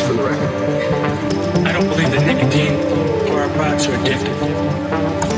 Just for the record. I don't believe that nicotine or our products are addictive.